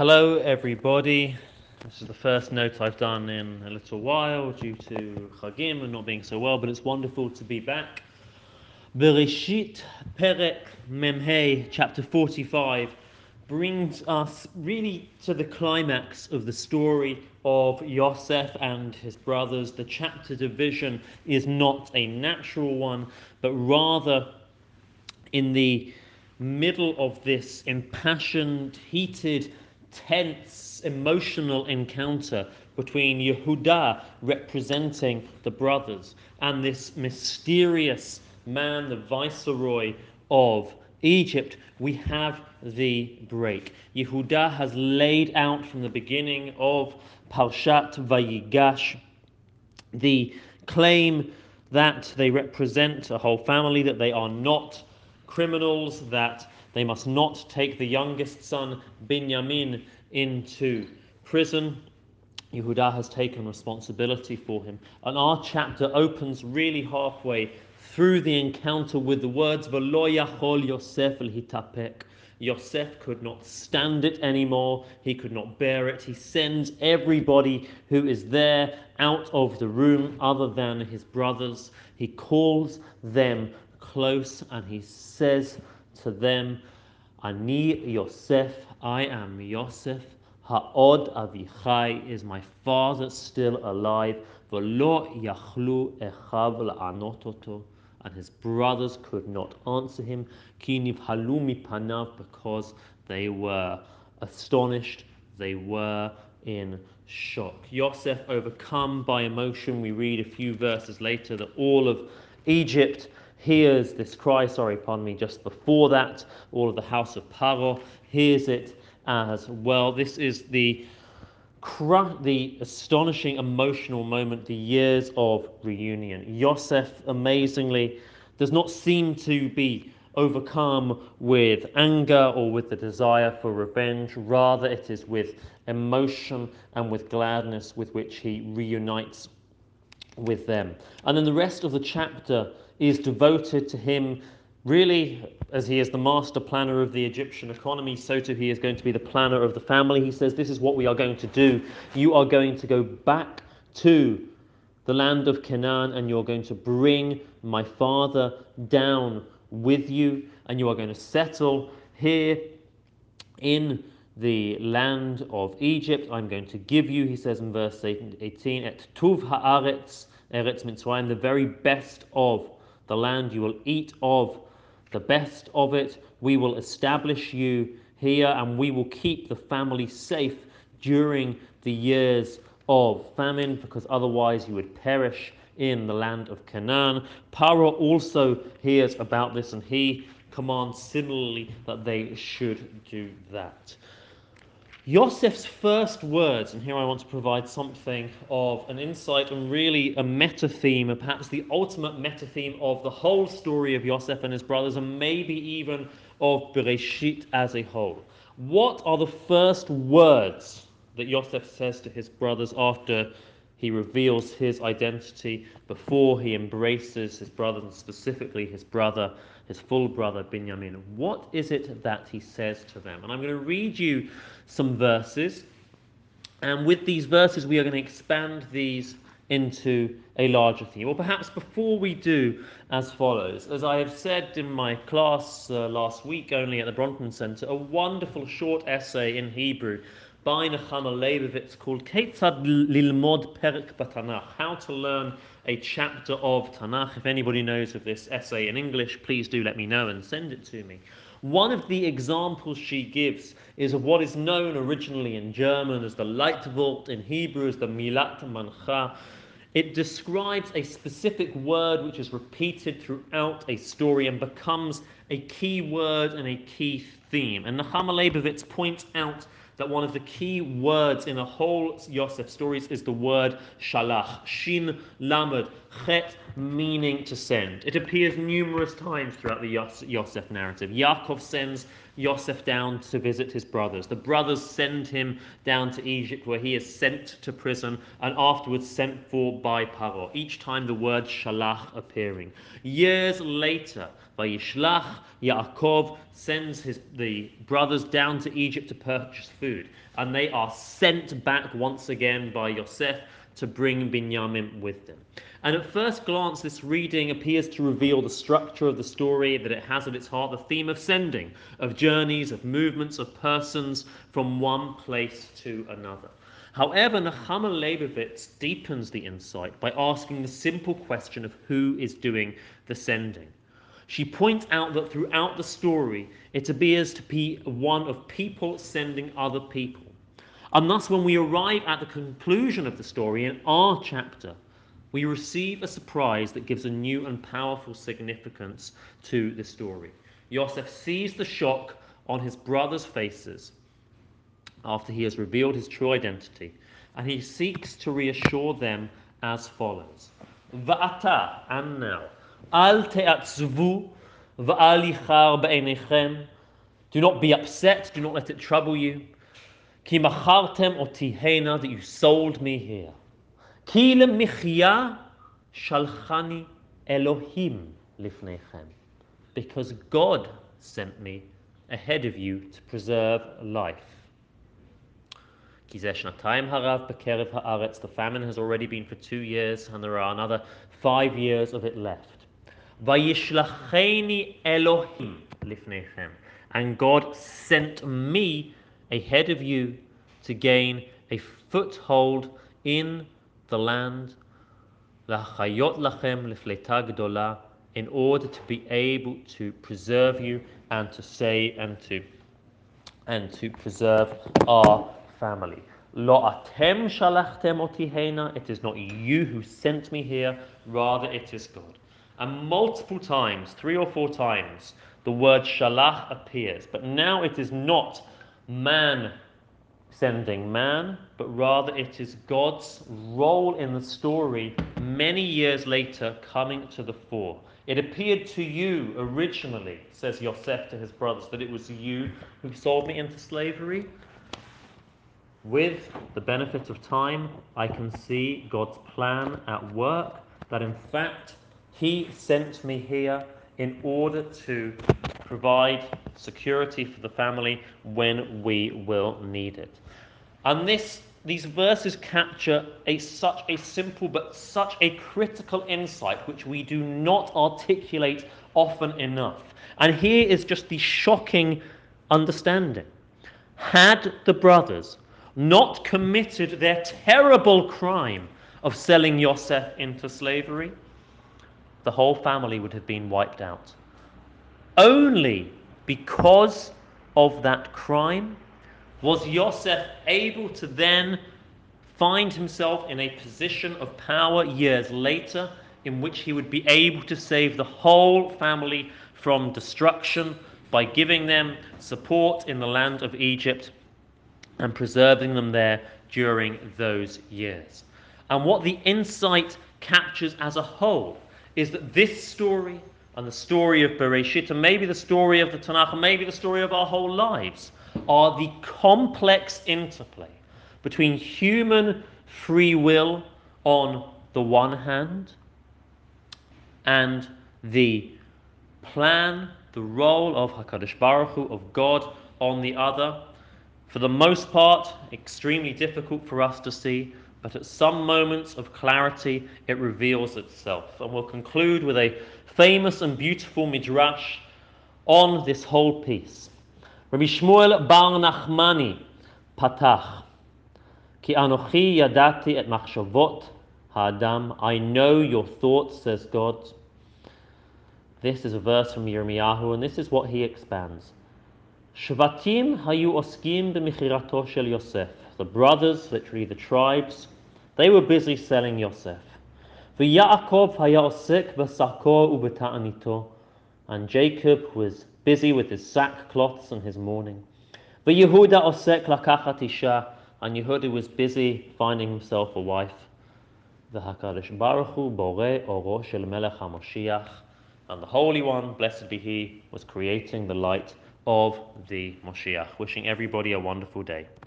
Hello, everybody. This is the first note I've done in a little while due to Chagim and not being so well, but it's wonderful to be back. Bereshit Perek Memhei, chapter 45, brings us really to the climax of the story of Yosef and his brothers. The chapter division is not a natural one, but rather in the middle of this impassioned, heated, tense, emotional encounter between Yehuda representing the brothers and this mysterious man, the viceroy of Egypt, we have the break. Yehuda has laid out from the beginning of Parshat Vayigash the claim that they represent a whole family, that they are not criminals, that they must not take the youngest son, Binyamin, into prison. Yehuda has taken responsibility for him. And our chapter opens really halfway through the encounter with the words, V'lo yachol Yosef hitapek. Yosef could not stand it anymore. He could not bear it. He sends everybody who is there out of the room other than his brothers. He calls them close and he says to them, Ani Yosef, I am Yosef. Ha'od Avichai is my father still alive. V'lo yachlu echav la'anot And his brothers could not answer him. Kiniv halumi panav because they were astonished. They were in shock. Yosef, overcome by emotion, we read a few verses later that all of Egypt hears this cry, sorry, pardon me, just before that. All of the house of Paro hears it as well. This is the the astonishing emotional moment, the years of reunion. Yosef, amazingly, does not seem to be overcome with anger or with the desire for revenge. Rather, it is with emotion and with gladness with which he reunites with them. And then the rest of the chapter is devoted to him really as he is the master planner of the Egyptian economy, so too he is going to be the planner of the family. He says, This is what we are going to do. You are going to go back to the land of Canaan and you're going to bring my father down with you and you are going to settle here in the land of Egypt. I'm going to give you, he says in verse 18, et tuv haaretz, eretz mitzrayim, the very best of the land. You will eat of the best of it. We will establish you here and we will keep the family safe during the years of famine because otherwise you would perish in the land of Canaan. Paro also hears about this and he commands similarly that they should do that. Yosef's first words, and here I want to provide something of an insight and really a meta theme, perhaps the ultimate meta theme of the whole story of Yosef and his brothers, and maybe even of Bereshit as a whole. What are the first words that Yosef says to his brothers after he reveals his identity, before he embraces his brothers, and specifically his brother, his full brother Binyamin? What is it that he says to them? And I'm going to read you some verses. And with these verses, we are going to expand these into a larger theme. Or perhaps before we do, as follows. As I have said in my class uh, last week, only at the Bronfman Center, a wonderful short essay in Hebrew by Nechama Leibowitz called Ketzad Lilmod Perek Batanach, How to Learn a Chapter of Tanakh. If anybody knows of this essay in English, please do let me know and send it to me. One of the examples she gives is of what is known originally in German as the Leitwort, in Hebrew as the Milat Mancha. It describes a specific word which is repeated throughout a story and becomes a key word and a key theme. And Nechama Leibowitz points out that one of the key words in the whole Yosef stories is the word shalach, shin lamed, chet meaning to send. It appears numerous times throughout the Yosef narrative. Yaakov sends Yosef down to visit his brothers. The brothers send him down to Egypt, where he is sent to prison and afterwards sent for by Paro. Each time the word shalach appearing. Years later, Vayishlach Yaakov sends his the brothers down to Egypt to purchase food, and they are sent back once again by Yosef to bring Binyamin with them. And at first glance, this reading appears to reveal the structure of the story that it has at its heart the theme of sending, of journeys, of movements, of persons from one place to another. However, Nechama Leibowitz deepens the insight by asking the simple question of who is doing the sending. She points out that throughout the story, it appears to be one of people sending other people. And thus, when we arrive at the conclusion of the story in our chapter, we receive a surprise that gives a new and powerful significance to the story. Yosef sees the shock on his brothers' faces after he has revealed his true identity, and he seeks to reassure them as follows. Va'ata, and now, al te'atzvu va'al yichar be'enechem. Do not be upset, do not let it trouble you. Ki machartem otihena, that you sold me here. Kile michya shalchani Elohim lifnechem. Because God sent me ahead of you to preserve life. The famine has already been for two years, and there are another five years of it left. Elohim. And God sent me ahead of you to gain a foothold in the land, in order to be able to preserve you and to say and to and to preserve our family. It is not you who sent me here, rather it is God. And multiple times, three or four times, the word shalach appears, but now it is not man sending man, but rather it is God's role in the story many years later coming to the fore. It appeared to you originally, says Yosef to his brothers, that it was you who sold me into slavery. With the benefit of time, I can see God's plan at work, that in fact, He sent me here in order to provide security for the family when we will need it. And this, these verses capture a, such a simple but such a critical insight which we do not articulate often enough. And here is just the shocking understanding. Had the brothers not committed their terrible crime of selling Yosef into slavery, the whole family would have been wiped out. Only because of that crime was Yosef able to then find himself in a position of power years later in which he would be able to save the whole family from destruction by giving them support in the land of Egypt and preserving them there during those years. And what the insight captures as a whole is that this story and the story of Bereshit, and maybe the story of the Tanakh, and maybe the story of our whole lives, are the complex interplay between human free will on the one hand and the plan, the role of HaKadosh Baruch Hu, of God on the other. For the most part, extremely difficult for us to see, but at some moments of clarity, it reveals itself. And we'll conclude with a famous and beautiful midrash on this whole piece. Rabbi Shmuel bar Nachmani patach, ki anochi yadati et machshavot ha'adam. I know your thoughts, says God. This is a verse from Yirmiyahu, and this is what he expands. Shvatim hayu oskim b'michirato shel Yosef The brothers, literally the tribes, they were busy selling Yosef. V'Yaakov haya osek b'sako u'b'ta'anito. And Jacob was busy with his sackcloths and his mourning. But Yehuda osek lakachat isha, and Yehuda was busy finding himself a wife. והקדוש ברוך הוא בורא אורו של מלך המשיח. And the Holy One, blessed be He, was creating the light of the Moshiach. Wishing everybody a wonderful day.